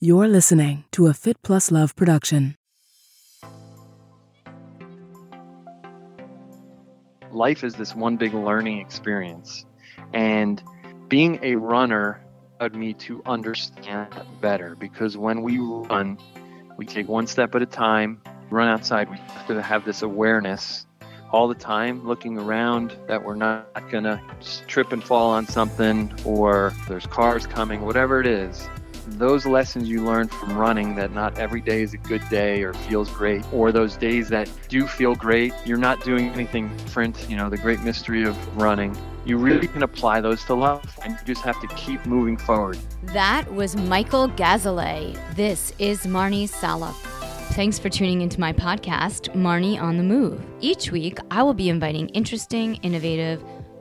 You're listening to a Fit Plus Love production. Life is this one big learning experience. And being a runner allowed me to understand better because when we run, we take one step at a time, run outside, we have to have this awareness all the time, looking around that we're not gonna trip and fall on something or there's cars coming, whatever it is. Those lessons you learn from running that not every day is a good day or feels great, or those days that do feel great, you're not doing anything different, you know, the great mystery of running. You really can apply those to life and you just have to keep moving forward. That was Michael Gazaleh. This is Marnie Salop. Thanks for tuning into my podcast, Marnie on the Move. Each week, I will be inviting interesting, innovative,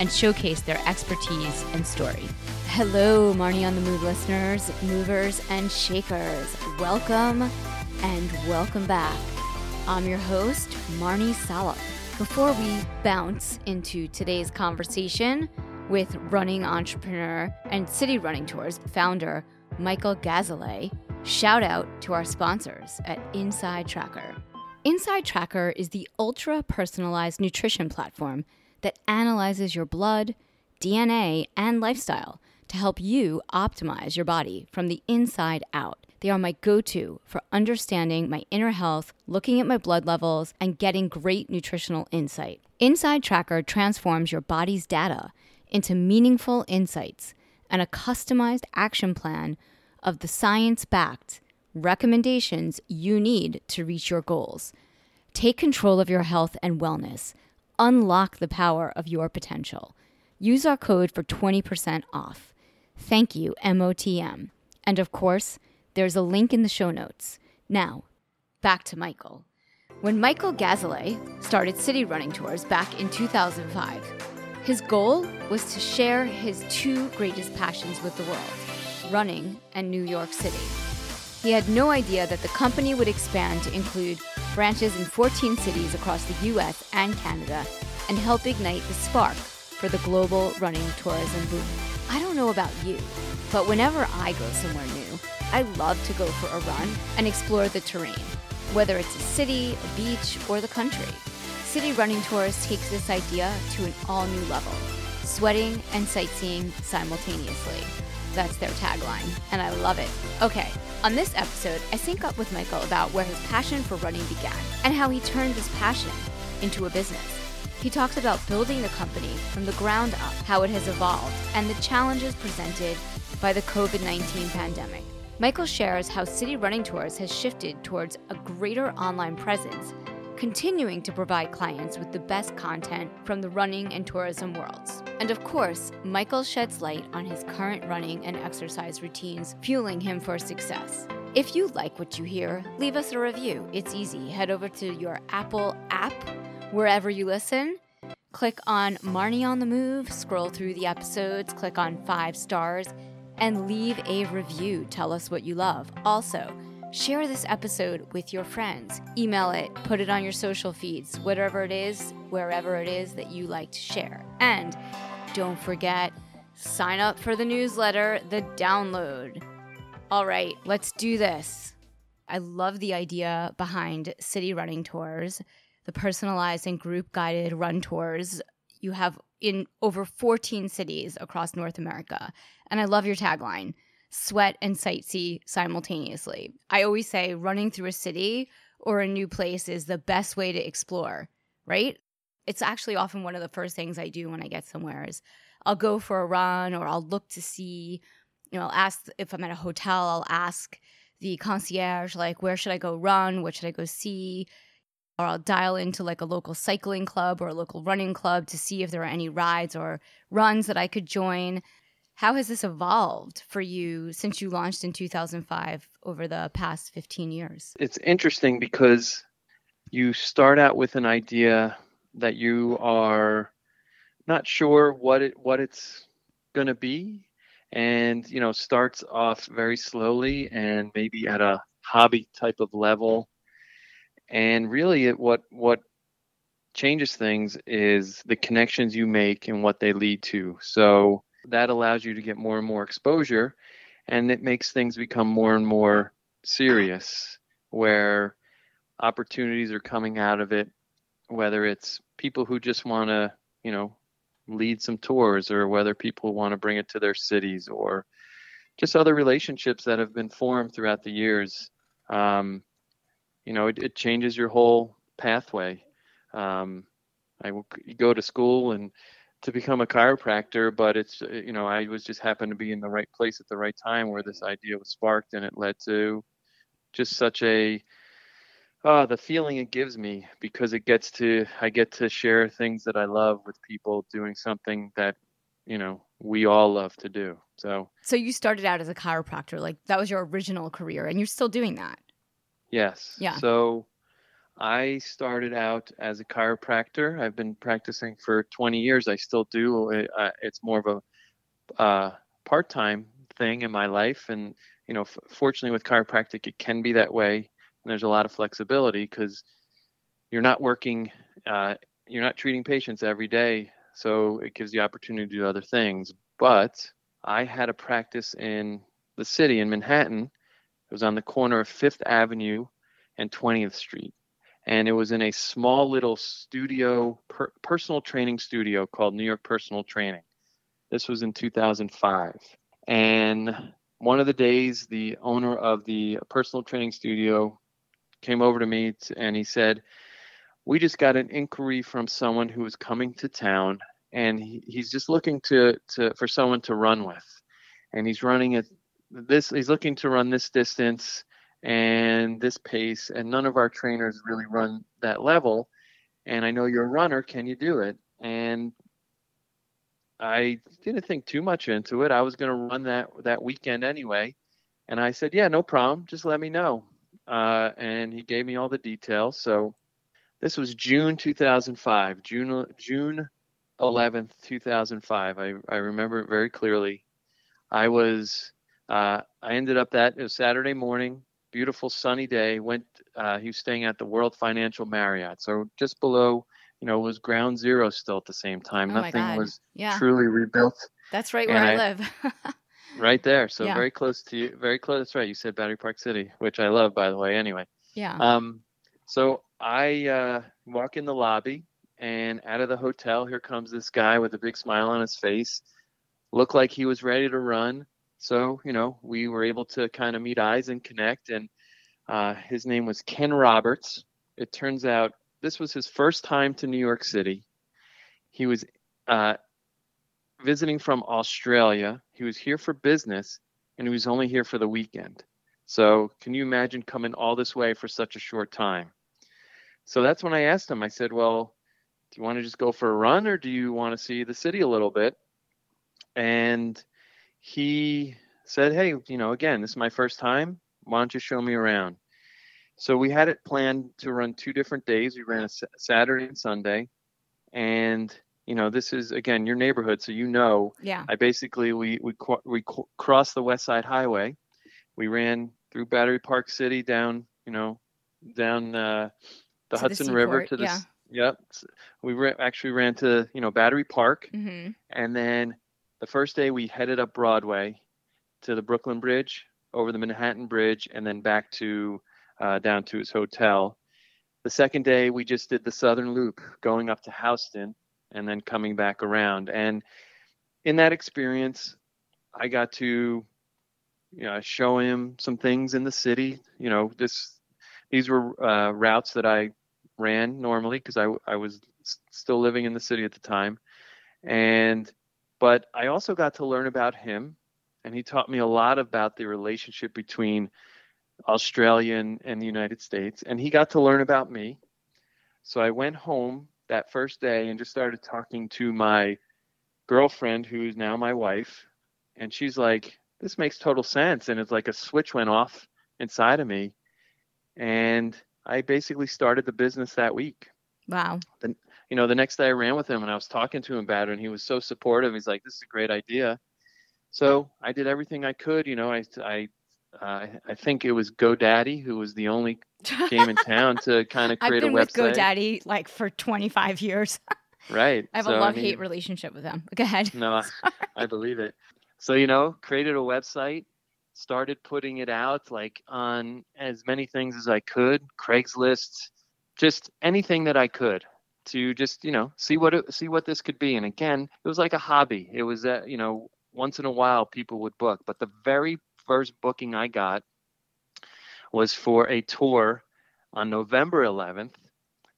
and showcase their expertise and story. Hello, Marnie on the Move listeners, movers, and shakers. Welcome and welcome back. I'm your host, Marnie Salop. Before we bounce into today's conversation, with running entrepreneur and City Running Tours founder Michael Gazaleh. Shout out to our sponsors at Inside Tracker. Inside Tracker is the ultra personalized nutrition platform that analyzes your blood, DNA, and lifestyle to help you optimize your body from the inside out. They are my go to for understanding my inner health, looking at my blood levels, and getting great nutritional insight. Inside Tracker transforms your body's data into meaningful insights and a customized action plan of the science backed recommendations you need to reach your goals. Take control of your health and wellness. Unlock the power of your potential. Use our code for 20% off. Thank you, MOTM. And of course, there's a link in the show notes. Now, back to Michael. When Michael Gazaleh started City Running Tours back in 2005, his goal was to share his two greatest passions with the world running and New York City. He had no idea that the company would expand to include branches in 14 cities across the US and Canada and help ignite the spark for the global running tourism boom. I don't know about you, but whenever I go somewhere new, I love to go for a run and explore the terrain, whether it's a city, a beach, or the country. City Running Tours takes this idea to an all new level sweating and sightseeing simultaneously. That's their tagline, and I love it. Okay, on this episode, I sync up with Michael about where his passion for running began and how he turned this passion into a business. He talks about building the company from the ground up, how it has evolved, and the challenges presented by the COVID 19 pandemic. Michael shares how City Running Tours has shifted towards a greater online presence continuing to provide clients with the best content from the running and tourism worlds. And of course, Michael sheds light on his current running and exercise routines, fueling him for success. If you like what you hear, leave us a review. It's easy. Head over to your Apple app, wherever you listen. Click on Marnie on the Move, scroll through the episodes, click on five stars, and leave a review. Tell us what you love. Also, Share this episode with your friends. Email it, put it on your social feeds, whatever it is, wherever it is that you like to share. And don't forget, sign up for the newsletter, The Download. All right, let's do this. I love the idea behind city running tours, the personalized and group guided run tours you have in over 14 cities across North America. And I love your tagline sweat and sightsee simultaneously. I always say running through a city or a new place is the best way to explore, right? It's actually often one of the first things I do when I get somewhere is I'll go for a run or I'll look to see, you know, I'll ask if I'm at a hotel, I'll ask the concierge like where should I go run, what should I go see? Or I'll dial into like a local cycling club or a local running club to see if there are any rides or runs that I could join. How has this evolved for you since you launched in 2005 over the past 15 years? It's interesting because you start out with an idea that you are not sure what it what it's going to be and you know starts off very slowly and maybe at a hobby type of level and really it, what what changes things is the connections you make and what they lead to so that allows you to get more and more exposure and it makes things become more and more serious where opportunities are coming out of it whether it's people who just want to you know lead some tours or whether people want to bring it to their cities or just other relationships that have been formed throughout the years. Um, you know it, it, changes your whole pathway. Um, i will, go to school and to become a chiropractor but it's uh, you know i was just happened to be in the right place at the right time where this idea was sparked and it led to just such a uh, the feeling it gives me because it gets to I get to share things that I love with people doing something that you know we all love to do. So So you started out as a chiropractor, like that was your original career and you're still doing that. Yes. Yeah. So I started out as a chiropractor. I've been practicing for 20 years. I still do. Uh, it's more of a uh, part-time thing in my life, and you know, f- fortunately with chiropractic, it can be that way and there's a lot of flexibility because you're not working, uh, you're not treating patients every day, so it gives you opportunity to do other things. But I had a practice in the city in Manhattan. It was on the corner of Fifth Avenue and 20th Street. And it was in a small little studio, per, personal training studio called New York Personal Training. This was in 2005. And one of the days, the owner of the personal training studio came over to me and he said, "We just got an inquiry from someone who is coming to town, and he, he's just looking to to for someone to run with, and he's running at this. He's looking to run this distance." And this pace and none of our trainers really run that level. And i know you're a runner can you do it? And i didn't think too much into it. I was going to run that that weekend anyway. And i said yeah no problem. Just let me know. Uh, and he gave me all the details. So this was June 2005, June June 11th, 2005. I, I remember it very clearly. I was uh, I ended up that it was Saturday morning, beautiful sunny day. Went uh, he was staying at the World Financial Marriott, so just below. You know, was ground zero still at the same time. Oh Nothing was yeah. truly rebuilt. That's right where I, I live. Right there. So Yeah. very close to you. Very close. That's right. You said Battery Park City, which I love, by the way. Anyway, yeah. um, so I uh, walk in the lobby, and out of the hotel, here comes this guy with a big smile on his face. Looked like he was ready to run. So you know, we were able to kind of meet eyes and connect. And uh, his name was Ken Roberts. It turns out this was his first time to New York City. He was uh, visiting from Australia. He was here for business and he was only here for the weekend. So, can you imagine coming all this way for such a short time? So, that's when I asked him, I said, Well, do you want to just go for a run or do you want to see the city a little bit? And he said, Hey, you know, again, this is my first time. Why don't you show me around? So, we had it planned to run two different days. We ran a Saturday and Sunday. And you know this is again your neighborhood so you know yeah. i basically we we we crossed the west side highway we ran through battery park city down you know down uh, the To the hudson river to the yeah. yep we ra- actually ran to you know battery park hmm and then the first day we headed up broadway to the brooklyn bridge over the manhattan bridge and then back to uh, down to his hotel the second day we just did the southern loop going up to houston and then coming back around. And in that experience, I got to you know show him some things in the city. You know, this these were uh, routes that I ran normally because I I was still living in the city at the time, and but I also got to learn about him, and he taught me a lot about the relationship between Australia and, the United States, and he got to learn about me. So I went home that first day and just started talking to my girlfriend, who's now my wife, and she's like, "This makes total sense," and it's like a switch went off inside of me, and I basically started the business that week. Wow. Then, you know, the next day I ran with him and I was talking to him about it, and he was so supportive. He's like, "This is a great idea." So I did everything I could. You know, I I uh, I think it was GoDaddy who was the only game in town to kind of create a website. I've been with. GoDaddy like for 25 years. Right. I have So, a love mean, hate relationship with them. Go ahead. No, I, I believe it. So, you know, created a website, started putting it out like on as many things as I could, Craigslist, just anything that I could to just, you know, see what it, see what this could be. And again, it was like a hobby. It was uh, you know, once in a while people would book, but the very first booking I got was for a tour on November 11th.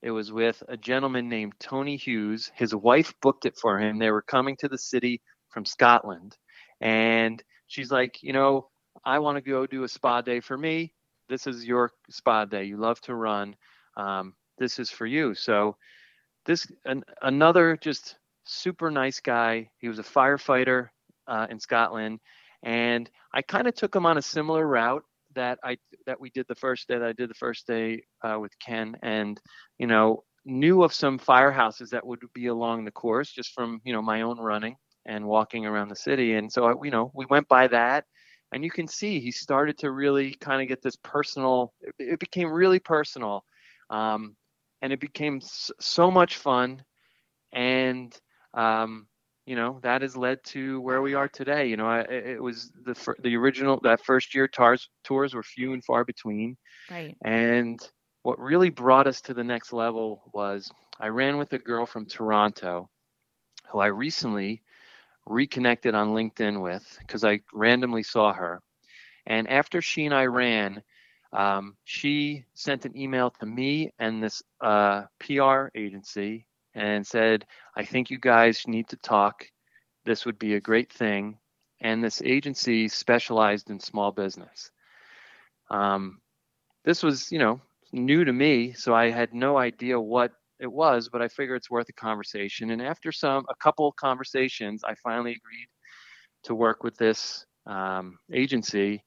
It was with a gentleman named Tony Hughes. His wife booked it for him. They were coming to the city from Scotland. And she's like, you know, I want to go do a spa day for me. This is your spa day. You love to run. Um, this is for you. So, this an, another just super nice guy. He was a firefighter uh, in Scotland, and I kind of took him on a similar route that I that we did the first day that I did the first day uh, with Ken, and you know knew of some firehouses that would be along the course just from you know my own running and walking around the city, and so I, you know we went by that, and you can see he started to really kind of get this personal. It, became really personal, um, and it became s- so much fun, and um, you know that has led to where we are today. You know, I, it was the fir- the original that first year tours tours were few and far between, Right. and what really brought us to the next level was I ran with a girl from Toronto, who I recently reconnected on LinkedIn with because I randomly saw her, and after she and I ran. Um, she sent an email to me and this uh, PR agency and said, I think you guys need to talk. This would be a great thing. And this agency specialized in small business. Um, this was, you know, new to me, so I had no idea what it was, but I figure it's worth a conversation. And after some, a couple conversations, I finally agreed to work with this um, agency.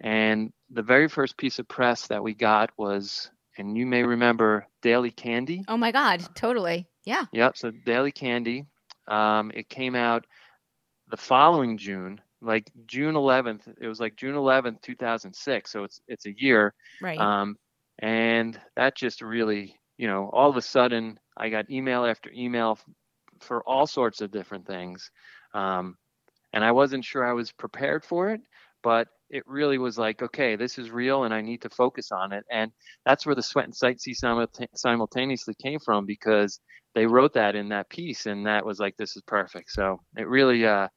And the very first piece of press that we got was, and you may remember Daily Candy. Oh my God. Totally. Yeah. Yep. So Daily Candy. Um, it came out the following June, like June 11th. It was like June 11th, 2006. So it's it's a year. Right. Um, and that just really, you know, all of a sudden I got email after email for all sorts of different things. Um, and I wasn't sure I was prepared for it, but it really was like, okay, this is real and I need to focus on it. And that's where the sweat and sightsee simulta- simultaneously came from because they wrote that in that piece and that was like, this is perfect. So it really, uh,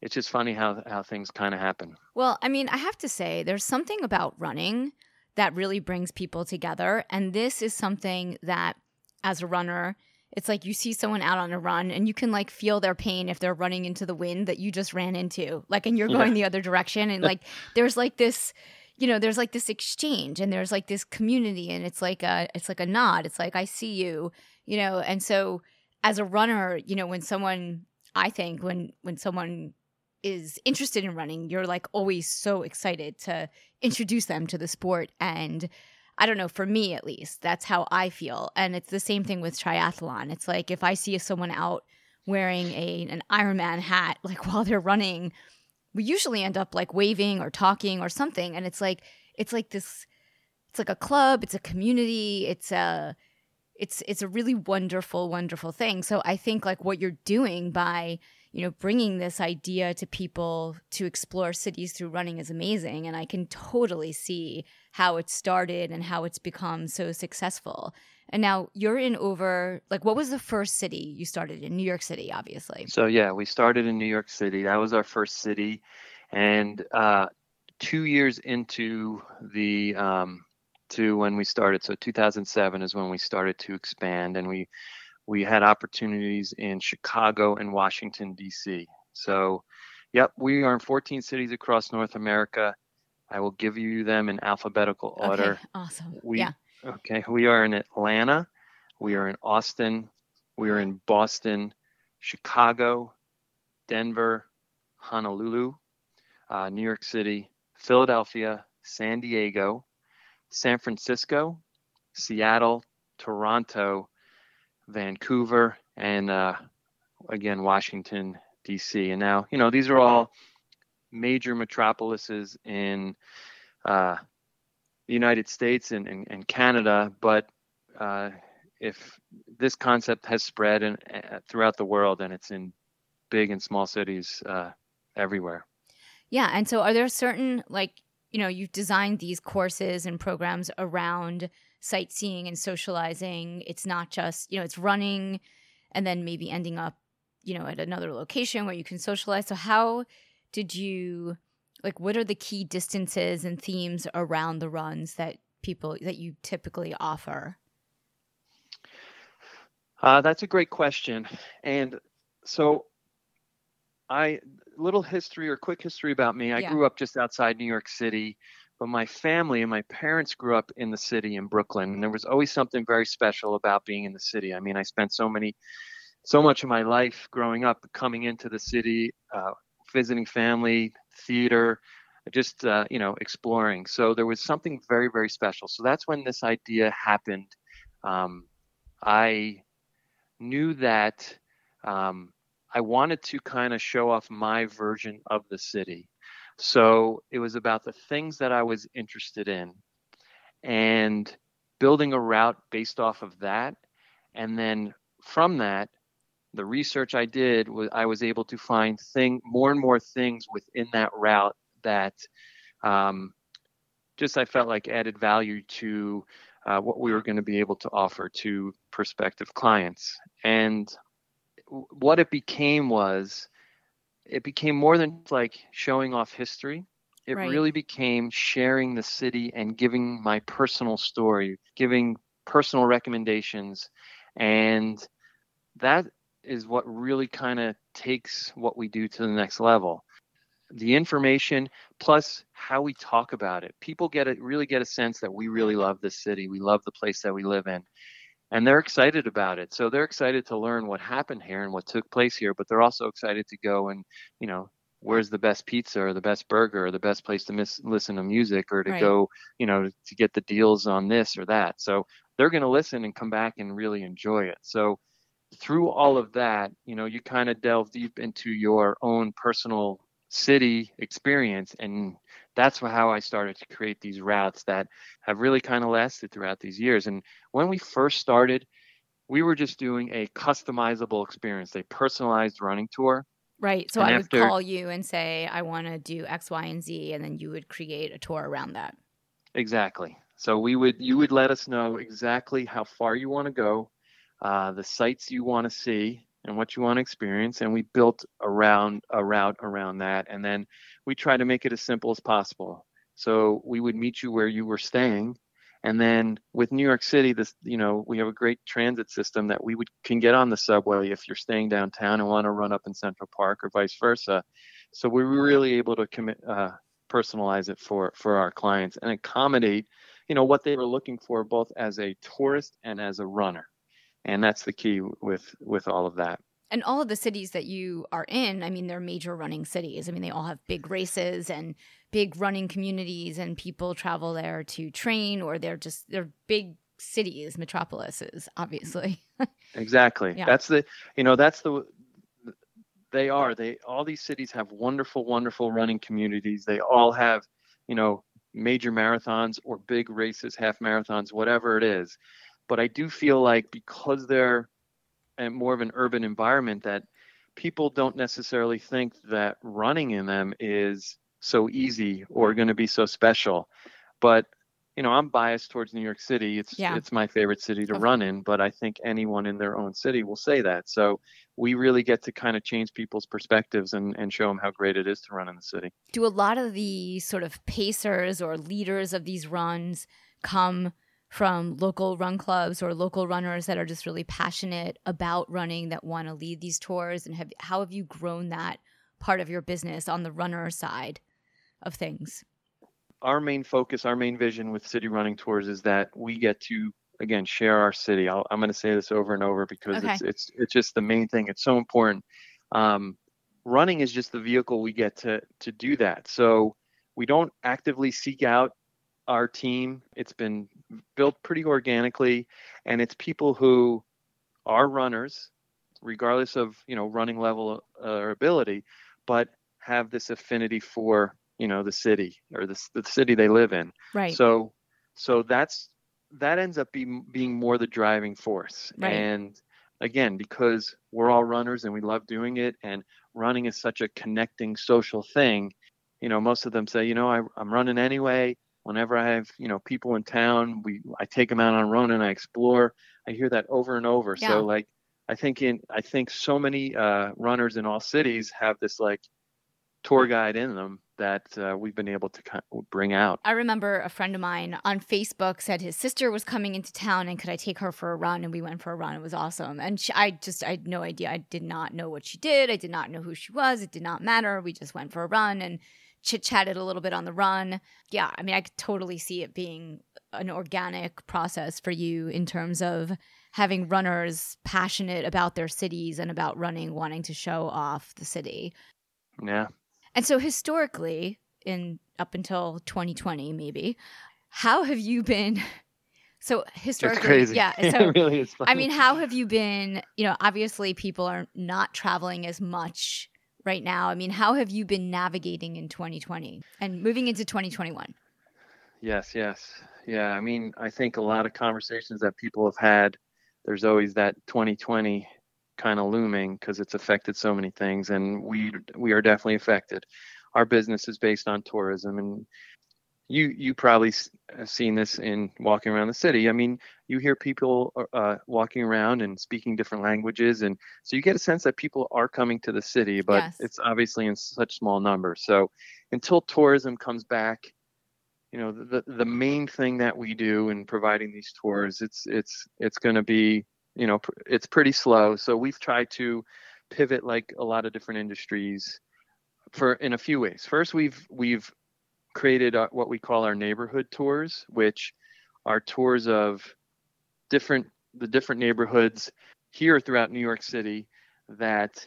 it's just funny how, how things kind of happen. Well, I mean, I have to say, there's something about running that really brings people together. And this is something that, as a runner, it's like you see someone out on a run and you can like feel their pain if they're running into the wind that you just ran into. Like, and you're Yeah. going the other direction. And like, there's like this. You know, there's like this exchange and there's like this community and it's like a it's like a nod. It's like I see you, you know, and so as a runner, you know, when someone I think when when someone is interested in running, you're like always so excited to introduce them to the sport. And I don't know, for me at least, that's how I feel. And it's the same thing with triathlon. It's like if I see someone out wearing a an Ironman hat, like while they're running, we usually end up like waving or talking or something. And it's like it's like this it's like a club, it's a community, it's a it's it's a really wonderful wonderful thing. So I think like what you're doing by you know, bringing this idea to people to explore cities through running is amazing. And I can totally see how it started and how it's become so successful. And now you're in over, like, what was the first city you started in? New York City, obviously. So yeah, we started in New York City. That was our first city, and uh, two years into the um, to when we started, so 2007 is when we started to expand, and we we had opportunities in Chicago and Washington D.C. So, yep, we are in 14 cities across North America. I will give you them in alphabetical order. Okay, awesome. We yeah. Okay, we are in Atlanta, we are in Austin, we are in Boston, Chicago, Denver, Honolulu, uh, New York City, Philadelphia, San Diego, San Francisco, Seattle, Toronto, Vancouver, and uh, again Washington D.C. And now you know these are all major metropolises in uh, the United States and, and, and Canada, but uh, if this concept has spread and uh, throughout the world and it's in big and small cities uh, everywhere. Yeah, and so are there certain like you know you've designed these courses and programs around sightseeing and socializing. It's not just you know it's running and then maybe ending up you know at another location where you can socialize. So how did you like what are the key distances and themes around the runs that people that you typically offer? Uh, that's a great question, and so I little history or quick history about me. I yeah. grew up just outside New York City, but my family and my parents grew up in the city in Brooklyn, and there was always something very special about being in the city. I mean, I spent so many, so much of my life growing up coming into the city, uh, visiting family, theater, just uh, you know exploring. So there was something very very special. So that's when this idea happened. Um, I knew that um, I wanted to kind of show off my version of the city. So it was about the things that I was interested in and building a route based off of that. And then from that, the research I did was I was able to find thing more and more things within that route that um, just I felt like added value to uh, what we were going to be able to offer to prospective clients. And what it became was it became more than like showing off history. It right. really became sharing the city and giving my personal story, giving personal recommendations. And that is what really kind of takes what we do to the next level. The information plus how we talk about it. People get it really get a sense that we really love this city. We love the place that we live in and they're excited about it. So they're excited to learn what happened here and what took place here, but they're also excited to go and, you know, where's the best pizza or the best burger or the best place to miss, listen to music or to right. go, you know, to get the deals on this or that. So they're going to listen and come back and really enjoy it. So through all of that, you know, you kind of delve deep into your own personal city experience and that's how I started to create these routes that have really kind of lasted throughout these years. And when we first started, we were just doing a customizable experience, a personalized running tour. Right. So and I after, would call you and say, I want to do X, Y, and Z, and then you would create a tour around that. Exactly. So we would you would let us know exactly how far you want to go, uh, the sites you want to see, and what you want to experience and we built around a route around that and then we try to make it as simple as possible. So we would meet you where you were staying and then with new york city this you know we have a great transit system that we would can get on the subway if you're staying downtown and want to run up in central park or vice versa. So we were really able to commit uh, personalize it for for our clients and accommodate you know what they were looking for both as a tourist and as a runner and that's the key with with all of that. And all of the cities that you are in i mean they're major running cities. I mean they all have big races and big running communities and people travel there to train or they're just they're big cities metropolises obviously. Exactly. Yeah. that's the you know that's the they are. They all these cities have wonderful wonderful running communities. They all have you know major marathons or big races half marathons whatever it is but I do feel like because they're more of an urban environment that people don't necessarily think that running in them is so easy or going to be so special. But you know, I'm biased towards New York City. It's yeah. it's my favorite city to okay. run in, but I think anyone in their own city will say that. So we really get to kind of change people's perspectives and, and show them how great it is to run in the city. Do a lot of the sort of pacers or leaders of these runs come from local run clubs or local runners that are just really passionate about running that want to lead these tours? And have how have you grown that part of your business on the runner side of things? Our main focus our main vision with city running tours is that we get to again share our city. I am going to say this over and over because okay. it's it's it's just the main thing. It's so important. Um, running is just the vehicle we get to to do that. So we don't actively seek out our team. It's been built pretty organically, and it's people who are runners, regardless of you know running level uh, or ability, but have this affinity for you know the city or the, the city they live in. Right. So so that's that ends up being being more the driving force. Right. And again, because we're all runners and we love doing it, and running is such a connecting social thing. You know, most of them say, you know, I, I'm running anyway. Whenever I have, you know, people in town, we I take them out on a run and I explore. I hear that over and over. Yeah. So like, I think in I think so many uh, runners in all cities have this like tour guide in them that uh, we've been able to kind of bring out. I remember a friend of mine on Facebook said his sister was coming into town and could I take her for a run? And we went for a run. It was awesome. And she, I just, I had no idea. I did not know what she did. I did not know who she was. It did not matter. We just went for a run and chit chatted a little bit on the run. Yeah. I mean, I could totally see it being an organic process for you in terms of having runners passionate about their cities and about running, wanting to show off the city. Yeah. And so historically, in up until 2020, maybe, how have you been? So It's historically, crazy. yeah. it So really is. I mean, how have you been? You know, obviously, people are not traveling as much right now. I mean, how have you been navigating in 2020 and moving into 2021? Yes, yes. Yeah, I mean, I think a lot of conversations that people have had, there's always that 2020 kind of looming because it's affected so many things and we we are definitely affected. Our business is based on tourism and you you probably have seen this in walking around the city. I mean, you hear people uh, walking around and speaking different languages and so you get a sense that people are coming to the city, but Yes. it's obviously in such small numbers. So until tourism comes back you know the the main thing that we do in providing these tours it's it's it's going to be you know pr- it's pretty slow so we've tried to pivot like a lot of different industries for in a few ways first we've we've created uh, what we call our neighborhood tours which are tours of different the different neighborhoods here throughout New York City that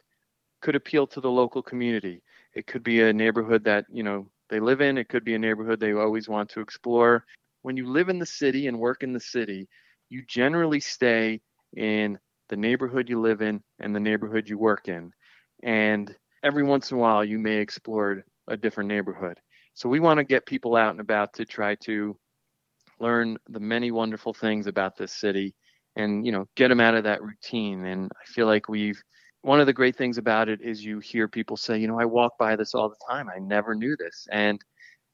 could appeal to the local community it could be a neighborhood that you know they live in. It could be a neighborhood they always want to explore. When you live in the city and work in the city, you generally stay in the neighborhood you live in and the neighborhood you work in. And every once in a while, you may explore a different neighborhood. So we want to get people out and about to try to learn the many wonderful things about this city and you know get them out of that routine and i feel like we've one of the great things about it is you hear people say, you know, I walk by this all the time. I never knew this. And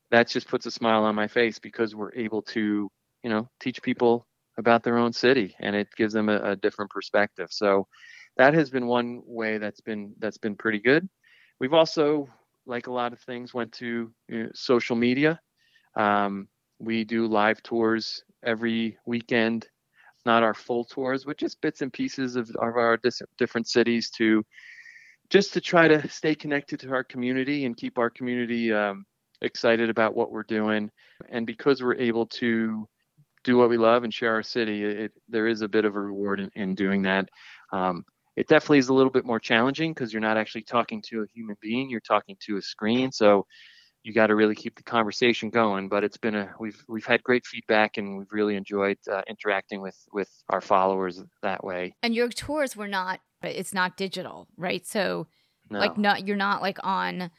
that just puts a smile on my face because we're able to, you know, teach people about their own city and it gives them a, a different perspective. So that has been one way that's been that's been pretty good. We've also, like a lot of things, went to you know, social media. Um, we do live tours every weekend not our full tours, but just bits and pieces of, of our dis- different cities to just to try to stay connected to our community and keep our community um, excited about what we're doing. And because we're able to do what we love and share our city, it, there is a bit of a reward in, in doing that. Um, it definitely is a little bit more challenging because you're not actually talking to a human being; you're talking to a screen. So you got to really keep the conversation going. But it's been a we've we've had great feedback and we've really enjoyed uh, interacting with with our followers that way. And your tours were not, it's not digital, right? So, No. like, not you're not like on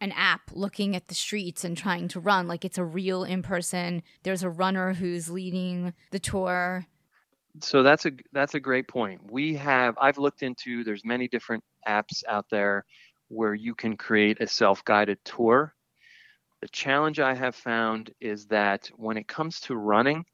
an app looking at the streets and trying to run. Like, it's a real in person. There's a runner who's leading the tour. So that's a that's a great point. We have I've looked into there's many different apps out there where you can create a self-guided tour. The challenge I have found is that when it comes to running,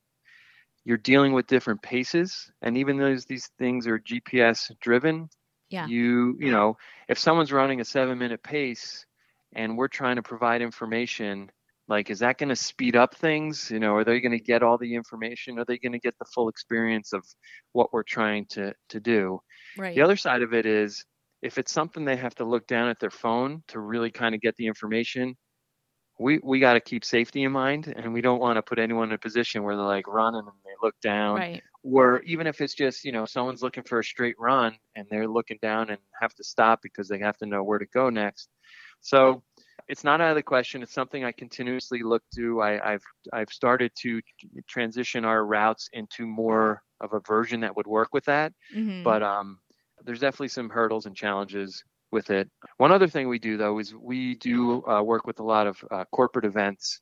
you're dealing with different paces and even though these things are GPS driven, Yeah. you you know, if someone's running a 7-minute pace and we're trying to provide information like is that going to speed up things? You know are they going to get all the information? Are they going to get the full experience of what we're trying to to do? Right. the other side of it is if it's something they have to look down at their phone to really kind of get the information we we got to keep safety in mind and we don't want to put anyone in a position where they're like running and they look down. Right. or even if it's just you know someone's looking for a straight run and they're looking down and have to stop because they have to know where to go next. So it's not out of the question. It's something I continuously look to. I, have I've started to transition our routes into more of a version that would work with that. Mm-hmm. But um, there's definitely some hurdles and challenges with it. One other thing we do though is we do uh, work with a lot of uh, corporate events,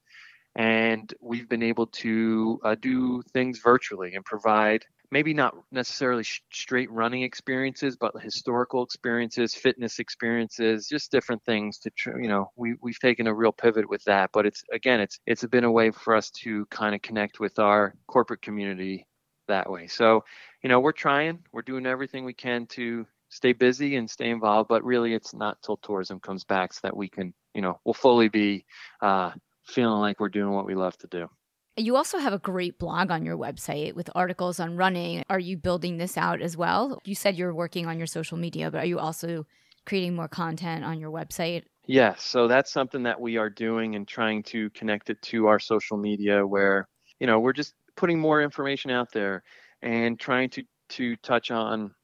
and we've been able to uh, do things virtually and provide maybe not necessarily sh- straight running experiences, but historical experiences, fitness experiences, just different things to tr- you know we we've taken a real pivot with that. But it's again it's it's been a way for us to kind of connect with our corporate community that way. So you know we're trying, we're doing everything we can to stay busy and stay involved. But really, it's not till tourism comes back so that we can you know we'll fully be uh, feeling like we're doing what we love to do. You also have a great blog on your website with articles on running. Are you building this out as well? You said you're working on your social media, but are you also creating more content on your website? Yes. So that's something that we are doing and trying to connect it to our social media where, you know, we're just putting more information out there and trying to to touch on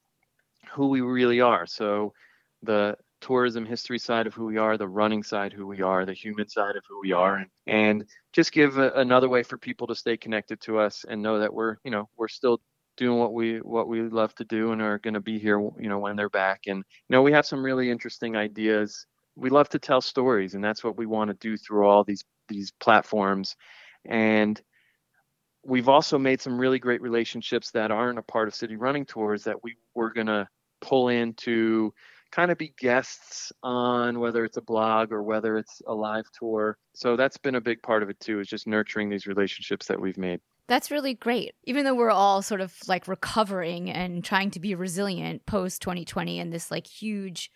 who we really are. So the tourism history side of who we are, the running side who we are, the human side of who we are, and, just give a, another way for people to stay connected to us and know that we're you know we're still doing what we what we love to do and are going to be here you know when they're back. And you know we have some really interesting ideas. We love to tell stories and that's what we want to do through all these these platforms. And we've also made some really great relationships that aren't a part of city running tours that we were going to pull into kind of be guests on whether it's a blog or whether it's a live tour. So that's been a big part of it too, is just nurturing these relationships that we've made. That's really great. Even though we're all sort of like recovering and trying to be resilient post 2020 and this like huge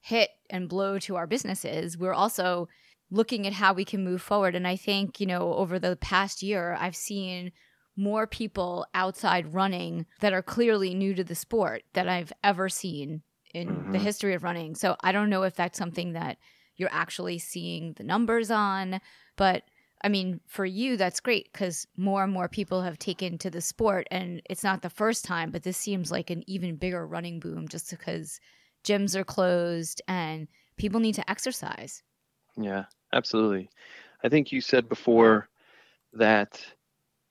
hit and blow to our businesses, we're also looking at how we can move forward. And I think, you know, over the past year, I've seen more people outside running that are clearly new to the sport that I've ever seen in mm-hmm. the history of running. So I don't know if that's something that you're actually seeing the numbers on, but I mean, for you, that's great because more and more people have taken to the sport, and it's not the first time, but this seems like an even bigger running boom just because gyms are closed and people need to exercise. Yeah, absolutely. I think you said before that,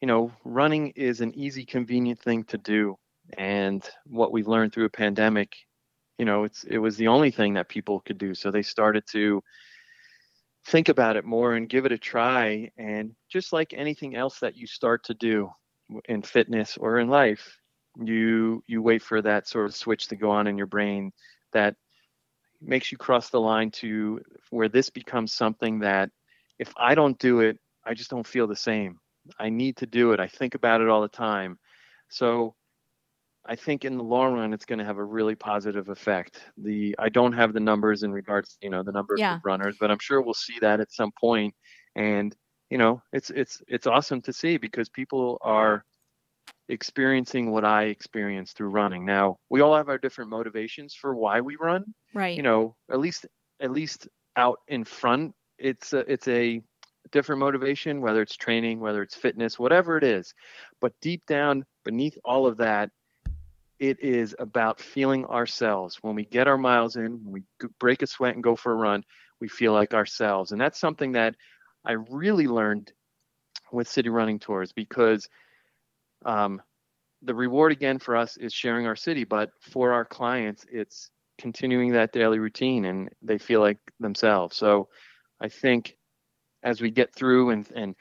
you know, running is an easy, convenient thing to do. And what we've learned through a pandemic you know it's it was the only thing that people could do. So they started to think about it more and give it a try. And just like anything else that you start to do in fitness or in life you you wait for that sort of switch to go on in your brain that makes you cross the line to where this becomes something that if I don't do it I just don't feel the same. I need to do it. I think about it all the time. So I think in the long run, it's going to have a really positive effect. The I don't have the numbers in regards, you know, the numbers yeah. of runners, but I'm sure we'll see that at some point. And you know, it's it's it's awesome to see because people are experiencing what I experienced through running. Now, we all have our different motivations for why we run. Right. You know, at least at least out in front, it's a, it's a different motivation, whether it's training, whether it's fitness, whatever it is. But deep down beneath all of that it is about feeling ourselves. When we get our miles in, when we break a sweat and go for a run, we feel like ourselves. And that's something that I really learned with city running tours because um, the reward again for us is sharing our city, but for our clients, it's continuing that daily routine and they feel like themselves. So I think as we get through and, and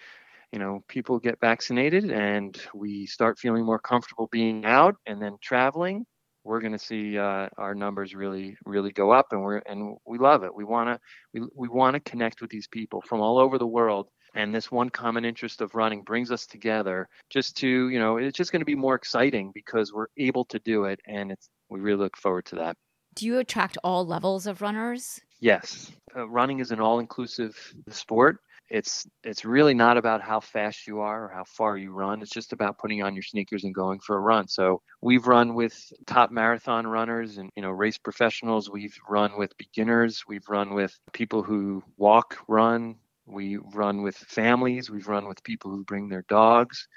you know, people get vaccinated and we start feeling more comfortable being out and then traveling, we're going to see uh, our numbers really, really go up, and we're and we love it. We want to we, we want to connect with these people from all over the world, and this one common interest of running brings us together. Just to you know, it's just going to be more exciting because we're able to do it, and it's we really look forward to that. Do you attract all levels of runners? Yes, uh, running is an all-inclusive sport it's it's really not about how fast you are or how far you run. It's just about putting on your sneakers and going for a run. So we've run with top marathon runners and you know race professionals. We've run with beginners. We've run with people who walk, run. We run with families. We've run with people who bring their dogs.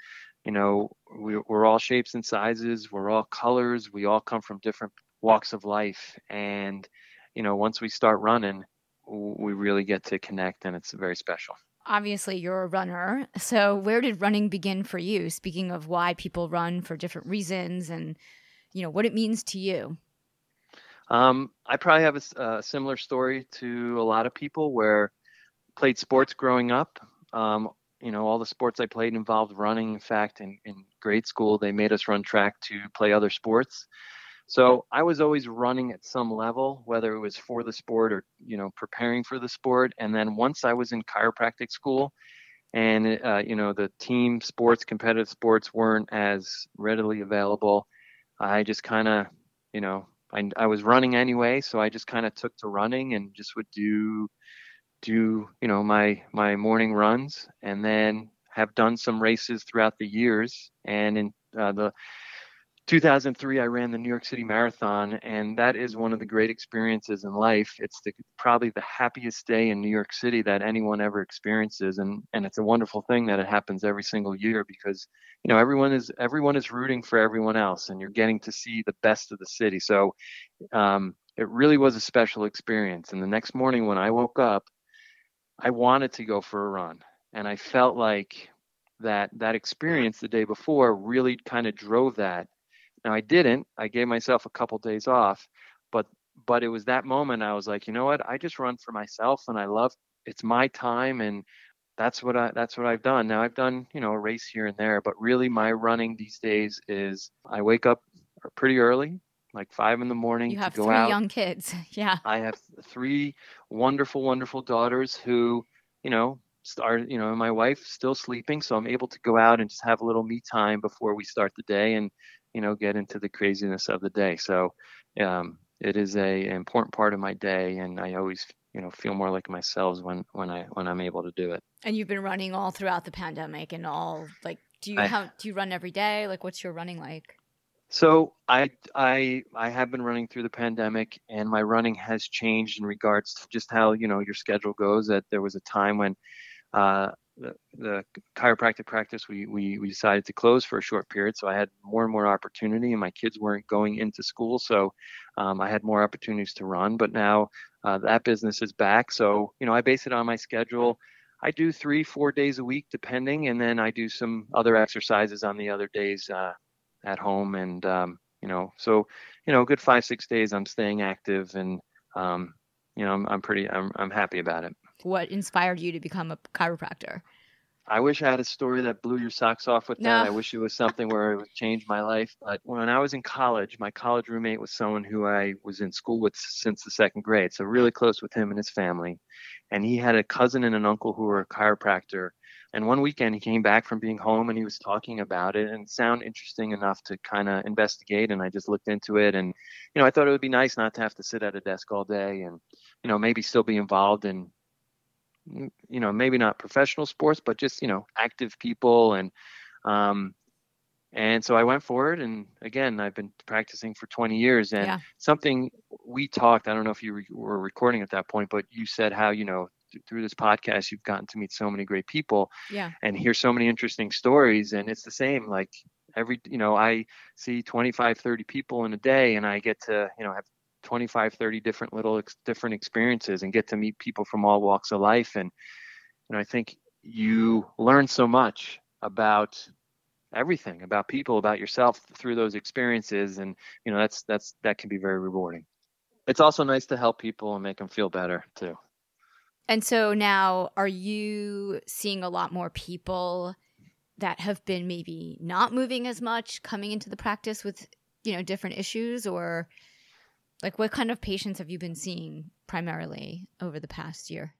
You know, we, we're all shapes and sizes. We're all colors. We all come from different walks of life. And you know, once we start running, we really get to connect and it's very special. Obviously, you're a runner. So, where did running begin for you? Speaking of why people run for different reasons and, you know, what it means to you. Um, I probably have a, a, similar story to a lot of people where played sports growing up. Um, you know, all the sports I played involved running. In fact, in, in grade school, they made us run track to play other sports. So I was always running at some level, whether it was for the sport or, you know, preparing for the sport. And then once I was in chiropractic school and, uh, you know, the team sports, competitive sports weren't as readily available, I just kind of, you know, I, I was running anyway. So I just kind of took to running and just would do, do, you know, my, my morning runs and then have done some races throughout the years. And in uh, the, 2003 i ran the new york city marathon and that is one of the great experiences in life. It's the, probably the happiest day in new york city that anyone ever experiences and and it's a wonderful thing that it happens every single year because you know everyone is everyone is rooting for everyone else and you're getting to see the best of the city. So um, it really was a special experience and the next morning when i woke up i wanted to go for a run and i felt like that that experience the day before really kind of drove that now I didn't. I gave myself a couple days off, but but it was that moment I was like, you know what? I just run for myself and I love it's my time and that's what I that's what I've done. Now I've done, you know, a race here and there, but really my running these days is I wake up pretty early, like five in the morning. You have to go three out. young kids. Yeah. I have three wonderful, wonderful daughters who, you know, start, you know, my wife still sleeping, so I'm able to go out and just have a little me time before we start the day and you know get into the craziness of the day. So um, it is a an important part of my day and i always you know feel more like myself when when i when i'm able to do it. And you've been running all throughout the pandemic and all like do you I, have do you run every day? Like what's your running like? So I I I have been running through the pandemic, and my running has changed in regards to just how you know your schedule goes. That there was a time when uh, the, the chiropractic practice we, we we decided to close for a short period. So i had more and more opportunity and my kids weren't going into school. So um, i had more opportunities to run but now uh, that business is back. So you know i base it on my schedule. I do three four days a week depending and then i do some other exercises on the other days uh, at home and um, you know so you know good five six days i'm staying active and um, you know I'm, I'm pretty I'm, I'm happy about it what inspired you to become a chiropractor? I wish I had a story that blew your socks off with that. I wish it was something where it would change my life. But when I was in college, my college roommate was someone who I was in school with since the second grade, so really close with him and his family. And he had a cousin and an uncle who were a chiropractor. And one weekend he came back from being home and he was talking about it and it sounded interesting enough to kind of investigate. And I just looked into it and, you know, I thought it would be nice not to have to sit at a desk all day and, you know, maybe still be involved in you know maybe not professional sports but just you know active people and um and so I went for it and again I've been practicing for 20 years and yeah. something we talked I don't know if you re- were recording at that point but you said how you know th- through this podcast you've gotten to meet so many great people yeah and hear so many interesting stories and it's the same like every you know I see 25 30 people in a day and I get to you know have 25 30 different little ex- different experiences and get to meet people from all walks of life. And you know i think you learn so much about everything about people about yourself through those experiences. And you know that's that's that can be very rewarding. It's also nice to help people and make them feel better too. And so now are you seeing a lot more people that have been maybe not moving as much coming into the practice with you know different issues? Or like, what kind of patients have you been seeing primarily over the past year?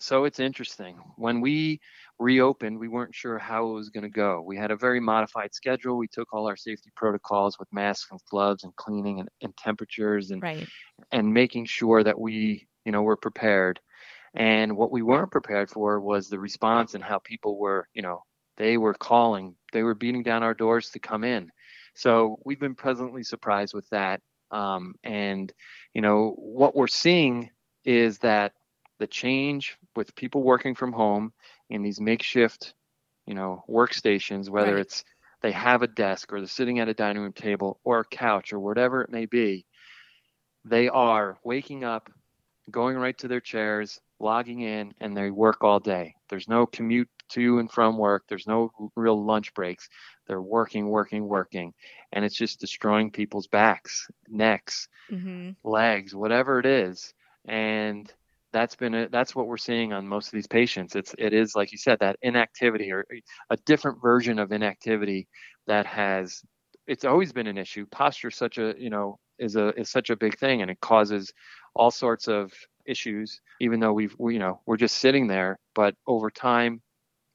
So it's interesting. When we reopened, we weren't sure how it was going to go. We had a very modified schedule. We took all our safety protocols with masks and gloves and cleaning and, and temperatures and right. and making sure that we, you know, were prepared. And what we weren't prepared for was the response and how people were, you know, they were calling, they were beating down our doors to come in. So we've been pleasantly surprised with that. Um, and you know what we're seeing is that the change with people working from home in these makeshift, you know, workstations, whether right. it's they have a desk or they're sitting at a dining room table or a couch or whatever it may be, they are waking up going right to their chairs, logging in, and they work all day. There's no commute to and from work. There's no real lunch breaks. They're working, working, working, and it's just destroying people's backs, necks, Mm-hmm. legs, whatever it is. And that's been a, that's what we're seeing on most of these patients. It's it is like you said that inactivity or a different version of inactivity that has it's always been an issue. Posture such a you know is a is such a big thing and it causes all sorts of issues. Even though we've we, you know we're just sitting there, but over time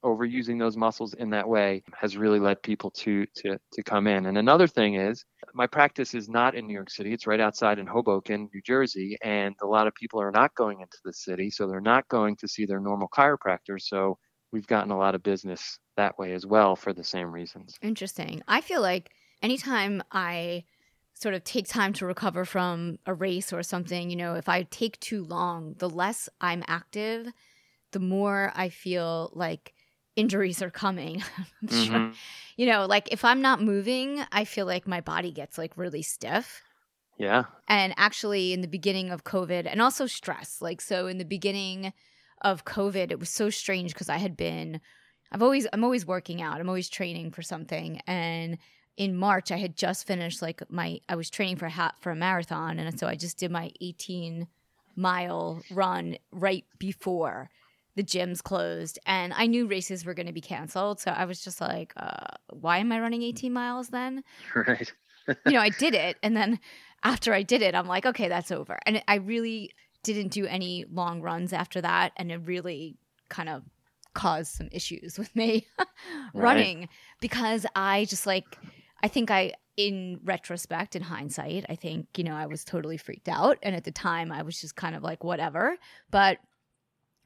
overusing those muscles in that way has really led people to to to come in. And another thing is my practice is not in New York City. It's right outside in Hoboken, New Jersey, and a lot of people are not going into the city, so they're not going to see their normal chiropractor. So we've gotten a lot of business that way as well for the same reasons. Interesting. I feel like anytime I sort of take time to recover from a race or something, you know, if I take too long, the less I'm active, the more I feel like injuries are coming. Sure. Mhm. You know, like if I'm not moving, I feel like my body gets like really stiff. Yeah. And actually, in the beginning of COVID, and also stress. Like, so in the beginning of COVID, it was so strange because I had been, I've always, I'm always working out. I'm always training for something. And in March, I had just finished like my, I was training for a hat for a marathon. And so I just did my 18 mile run right before the gyms closed. And I knew races were going to be canceled. So I was just like, uh, why am I running 18 miles then? Right. you know, I did it. And then after I did it, I'm like, okay, that's over. And I really didn't do any long runs after that. And it really kind of caused some issues with me running because I just like, I think I, in retrospect, in hindsight, I think, you know, I was totally freaked out. And at the time, I was just kind of like, whatever. But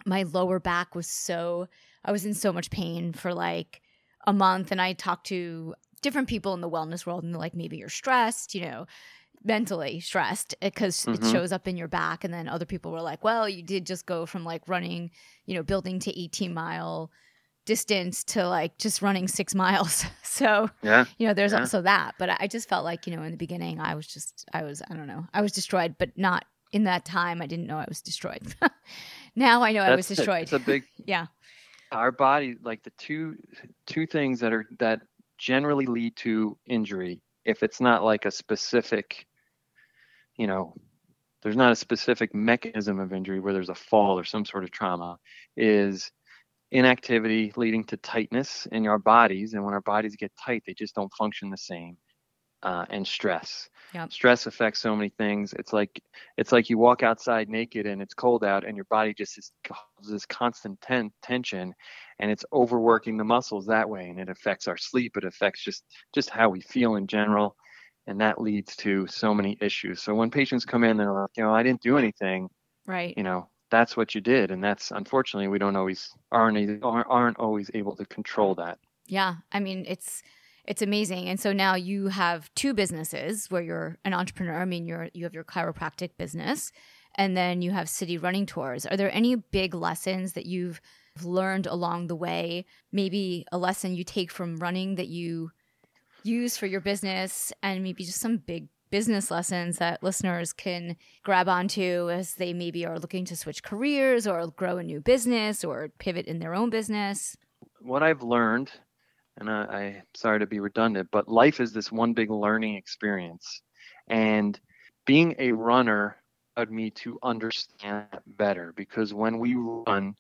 my lower back was so, I was in so much pain for like a month. And I talked to different people in the wellness world, and they're like, maybe you're stressed, you know, mentally stressed because it Mhm. shows up in your back. And then other people were like, well, you did just go from like running, you know, building to 18 mile distance to like just running six miles. so, Yeah. you know, there's Yeah. also that. But I I just felt like, you know, in the beginning, I was just, I was, I don't know, I was destroyed, but not in that time. I didn't know I was destroyed. now I know I was destroyed. It's a big yeah. our body like the two two things that are that generally lead to injury if it's not like a specific you know there's not a specific mechanism of injury where there's a fall or some sort of trauma is inactivity leading to tightness in our bodies and when our bodies get tight they just don't function the same uh, and stress Yep. stress affects so many things it's like it's like you walk outside naked and it's cold out and your body just is this constant ten- tension and it's overworking the muscles that way and it affects our sleep it affects just just how we feel in general and that leads to so many issues so when patients come in they're like you know i didn't do anything Right. you know that's what you did and that's unfortunately we don't always aren't aren't always able to control that Yeah, I mean it's it's amazing. And so now you have two businesses where you're an entrepreneur. I mean, you're you have your chiropractic business and then you have city running tours. Are there any big lessons that you've learned along the way? Maybe a lesson you take from running that you use for your business and maybe just some big business lessons that listeners can grab onto as they maybe are looking to switch careers or grow a new business or pivot in their own business. what I've learned, and I, I'm sorry to be redundant, but life is this one big learning experience. And being a runner allowed me to understand that better because when we run,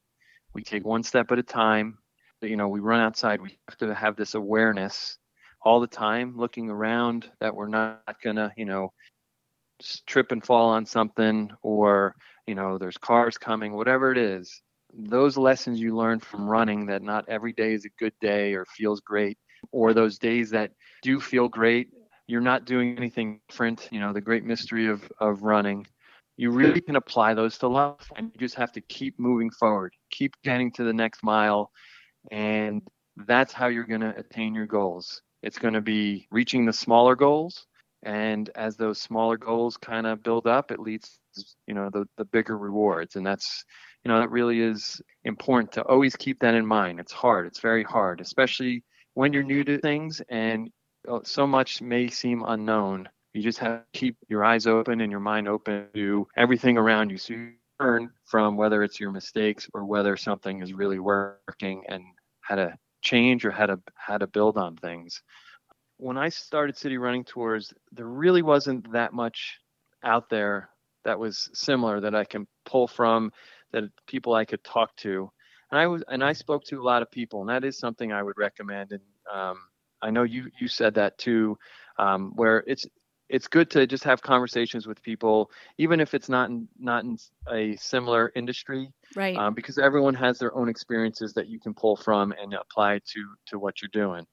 we take one step at a time. You know, we run outside, we have to have this awareness all the time, looking around that we're not gonna, you know, trip and fall on something or, you know, there's cars coming, whatever it is those lessons you learn from running that not every day is a good day or feels great or those days that do feel great you're not doing anything different you know the great mystery of of running you really can apply those to life and you just have to keep moving forward keep getting to the next mile and that's how you're going to attain your goals it's going to be reaching the smaller goals. And as those smaller goals kind of build up it leads you know the, the bigger rewards. And that's you know that really is important to always keep that in mind. It's hard. It's very hard especially when you're new to things and uh, so much may seem unknown. You just have to keep your eyes open and your mind open to everything around you. So you learn from whether it's your mistakes or whether something is really working and how to change or how to how to build on things. When I started city running tours, there really wasn't that much out there that was similar that I can pull from that people I could talk to. And I was and I spoke to a lot of people, and that is something I would recommend. And um, I know you you said that too, um, where it's it's good to just have conversations with people, even if it's not in, not in a similar industry, right? Um, because everyone has their own experiences that you can pull from and apply to to what you're doing.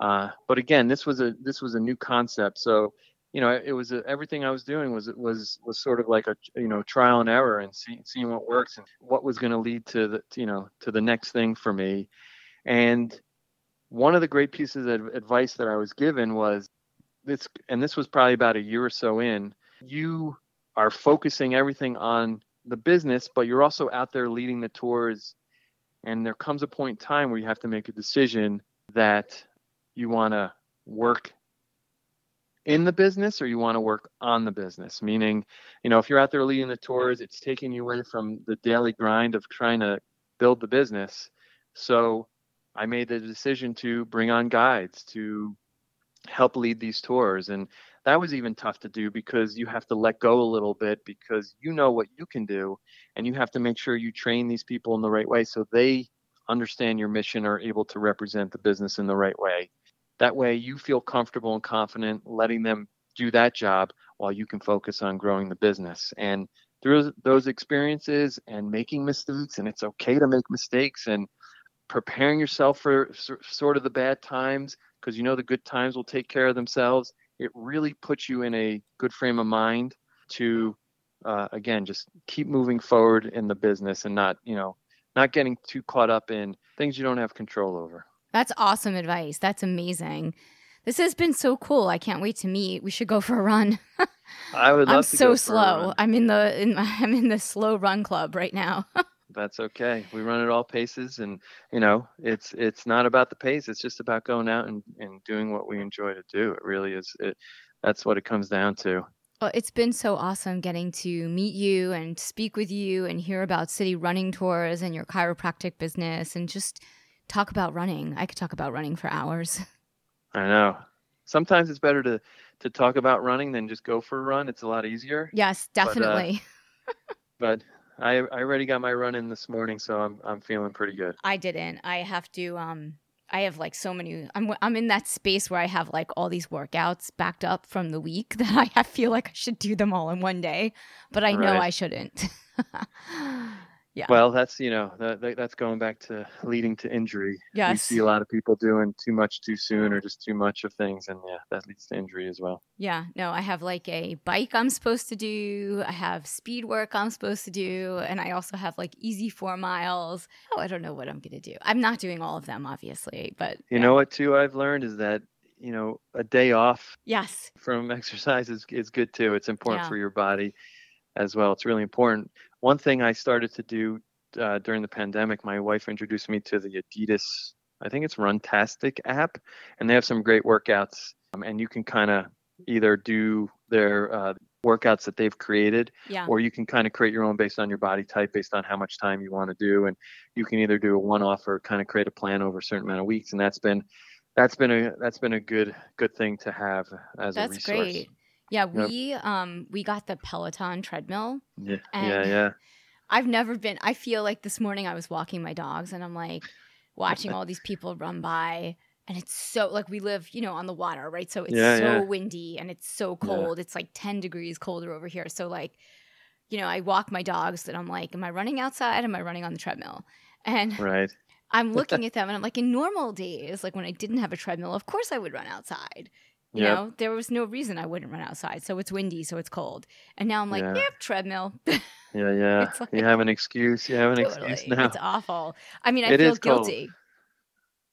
Uh, but again, this was a this was a new concept, so you know it was a, everything I was doing was was was sort of like a you know trial and error and see, seeing what works and what was going to lead to the you know to the next thing for me. And one of the great pieces of advice that I was given was this and this was probably about a year or so in you are focusing everything on the business but you're also out there leading the tours. And there comes a point in time where you have to make a decision that you want to work in the business or you want to work on the business. Meaning you know if you're out there leading the tours it's taking you away from the daily grind of trying to build the business. So i made the decision to bring on guides to help lead these tours and that was even tough to do because you have to let go a little bit because you know what you can do and you have to make sure you train these people in the right way so they understand your mission are able to represent the business in the right way. That way you feel comfortable and confident letting them do that job while you can focus on growing the business. And through those experiences and making mistakes and it's okay to make mistakes and preparing yourself for sort of the bad times because you know the good times will take care of themselves. It really puts you in a good frame of mind to, uh, again, just keep moving forward in the business and not, you know, not getting too caught up in things you don't have control over. That's awesome advice. That's amazing. This has been so cool. I can't wait to meet. We should go for a run. I would love I'm to so slow. I'm in the in, my I'm in the slow run club right now. that's okay. We run at all paces, and you know, it's it's not about the pace. It's just about going out and, and doing what we enjoy to do. It really is. It that's what it comes down to. Well, it's been so awesome getting to meet you and speak with you and hear about city running tours and your chiropractic business and just talk about running. I could talk about running for hours. I know. Sometimes it's better to to talk about running than just go for a run. It's a lot easier. Yes, definitely. But, uh, but I I already got my run in this morning, so I'm I'm feeling pretty good. I didn't. I have to um I have like so many I'm I'm in that space where I have like all these workouts backed up from the week that I feel like I should do them all in one day, but I know Right. I shouldn't. Yeah. Well, that's you know that, that- that's going back to leading to injury. We see a lot of people doing too much too soon or just too much of things, and yeah, that leads to injury as well. Yeah, no, I have like a bike I'm supposed to do. I have speed work I'm supposed to do. And I also have like easy four miles. Oh, I don't know what I'm going to do. I'm not doing all of them, obviously, but You yeah. know what too I've learned is that you know a day off yes. from exercise is, is good too. It's important Yeah. for your body as well. It's really important. One thing I started to do uh, during the pandemic, my wife introduced me to the Adidas, I think it's Runtastic app, and they have some great workouts. Um, and you can kind of either do their uh, workouts that they've created, Yeah. or you can kind of create your own based on your body type, based on how much time you want to do. And you can either do a one-off or kind of create a plan over a certain amount of weeks. And that's been that's been a that's been a good good thing to have as a That's resource. great. Yeah, Yep. we um we got the Peloton treadmill. Yeah, And- yeah, yeah. I've never been I feel like this morning I was walking my dogs and I'm like watching all these people run by and it's so like we live, you know, on the water, right? So it's Yeah, so yeah. windy and it's so Yeah. cold. It's like 10 degrees colder over here. So like you know, I walk my dogs and I'm like, am I running outside? Am I running on the treadmill? And Right. I'm looking at them and I'm like, in normal days, like when I didn't have a treadmill, of course I would run outside. You Yep. know, there was no reason I wouldn't run outside. So it's windy, so it's cold. And now I'm like, Yeah. yep, treadmill. Yeah, yeah. Like- you have an excuse. You have an Totally. excuse now. It's awful. I mean, I It feel is cold. guilty.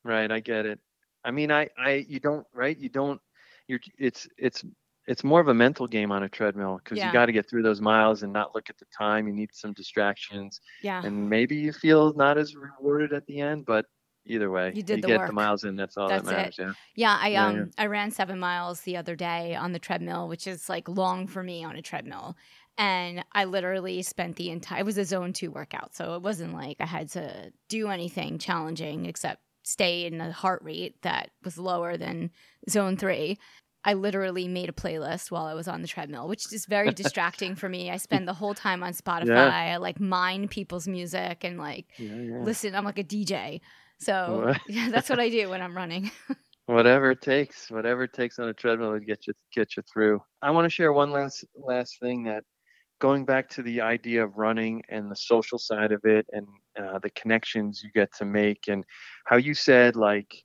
Right, I get it. I mean, I, I, you don't, right? You don't. You're. It's, it's, it's more of a mental game on a treadmill because Yeah. you got to get through those miles and not look at the time. You need some distractions, Yeah. and maybe you feel not as rewarded at the end, but either way. You did the get work. the miles in. That's all That's that matters. Yeah. Yeah, I Yeah, um yeah. I ran seven miles the other day on the treadmill, which is like long for me on a treadmill. And I literally spent the entire it was a zone two workout. So it wasn't like I had to do anything challenging except stay in a heart rate that was lower than zone three. I literally made a playlist while I was on the treadmill, which is very distracting for me. I spend the whole time on Spotify. I like mine people's music and like Yeah, yeah. listen. I'm like a DJ. So yeah, that's what I do when I'm running. Whatever it takes, whatever it takes on a treadmill to get you get you through. I want to share one last last thing that going back to the idea of running and the social side of it and uh, the connections you get to make and how you said like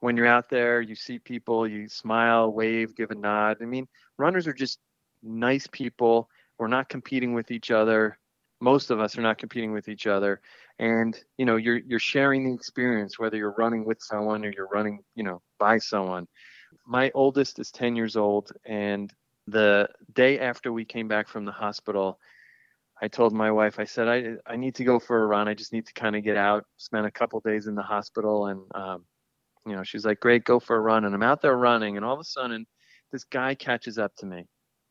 when you're out there you see people you smile wave give a nod i mean runners are just nice people we're not competing with each other most of us are not competing with each other. And you know you're you're sharing the experience whether you're running with someone or you're running you know by someone. My oldest is 10 years old and the day after we came back from the hospital i told my wife i said i i need to go for a run. I just need to kind of get out. Spend a couple days in the hospital and um, you know she's like great go for a run. And i'm out there running and all of a sudden this guy catches up to me.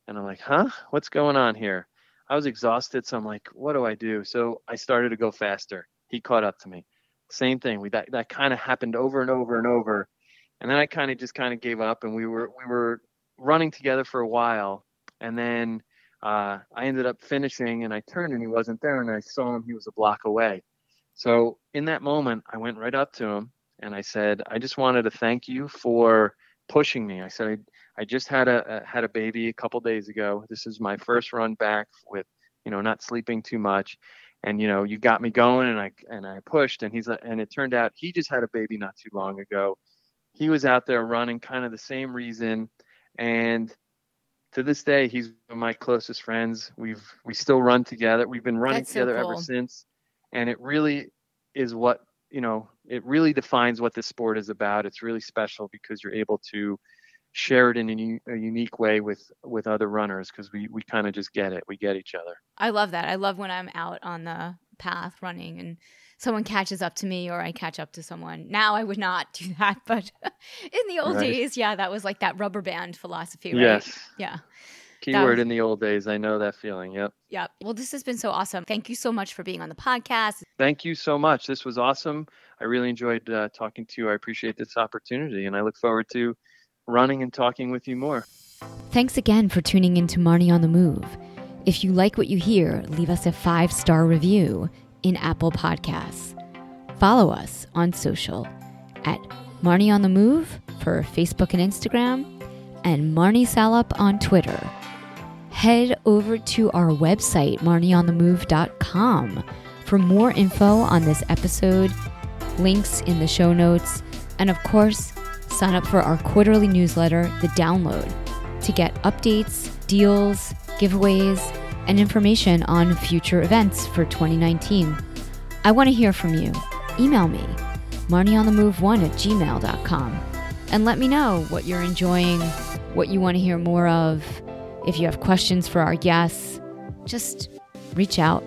And i'm like huh? What's going on here i was exhausted so i'm like what do i do? So i started to go faster. He caught up to me. Same thing we that, that kind of happened over and over and over and then i kind of just kind of gave up and we were we were running together for a while and then uh, i ended up finishing and i turned and he wasn't there and i saw him he was a block away. So in that moment i went right up to him and i said i just wanted to thank you for pushing me. I said i, just had a, a had a baby a couple days ago. This is my first run back with you know not sleeping too much. And you know you got me going and i and i pushed and he's and it turned out he just had a baby not too long ago. He was out there running kind of the same reason. And to this day he's one of my closest friends. We've we still run together. We've been running That's so together ever cool. since. And it really is what you know it really defines what this sport is about. It's really special because you're able to share it in a, u- a unique way with with other runners because we we kind of just get it we get each other I love that. I love when I'm out on the path running and someone catches up to me or I catch up to someone. Now I would not do that, but in the old Right. days, yeah, that was like that rubber band philosophy, right? yes Yeah. keyword was- in the old days i know that feeling yep Yeah. Well, this has been so awesome. Thank you so much for being on the podcast. thank you so much this was awesome i really enjoyed uh, talking to you i appreciate this opportunity and i look forward to running and talking with you more Thanks again for tuning in to Marnie on the Move. If you like what you hear, leave us a five star review in Apple Podcasts. Follow us on social at Marnie on the Move for Facebook and Instagram, and Marnie Salup on Twitter. Head over to our website, marnieonthemove.com, for more info on this episode, links in the show notes, and of course, sign up for our quarterly newsletter, The Download, to get updates, deals, giveaways, and information on future events for 2019. I want to hear from you. Email me, marnieonthemove1 at gmail.com, and let me know what you're enjoying, what you want to hear more of. If you have questions for our guests, just reach out.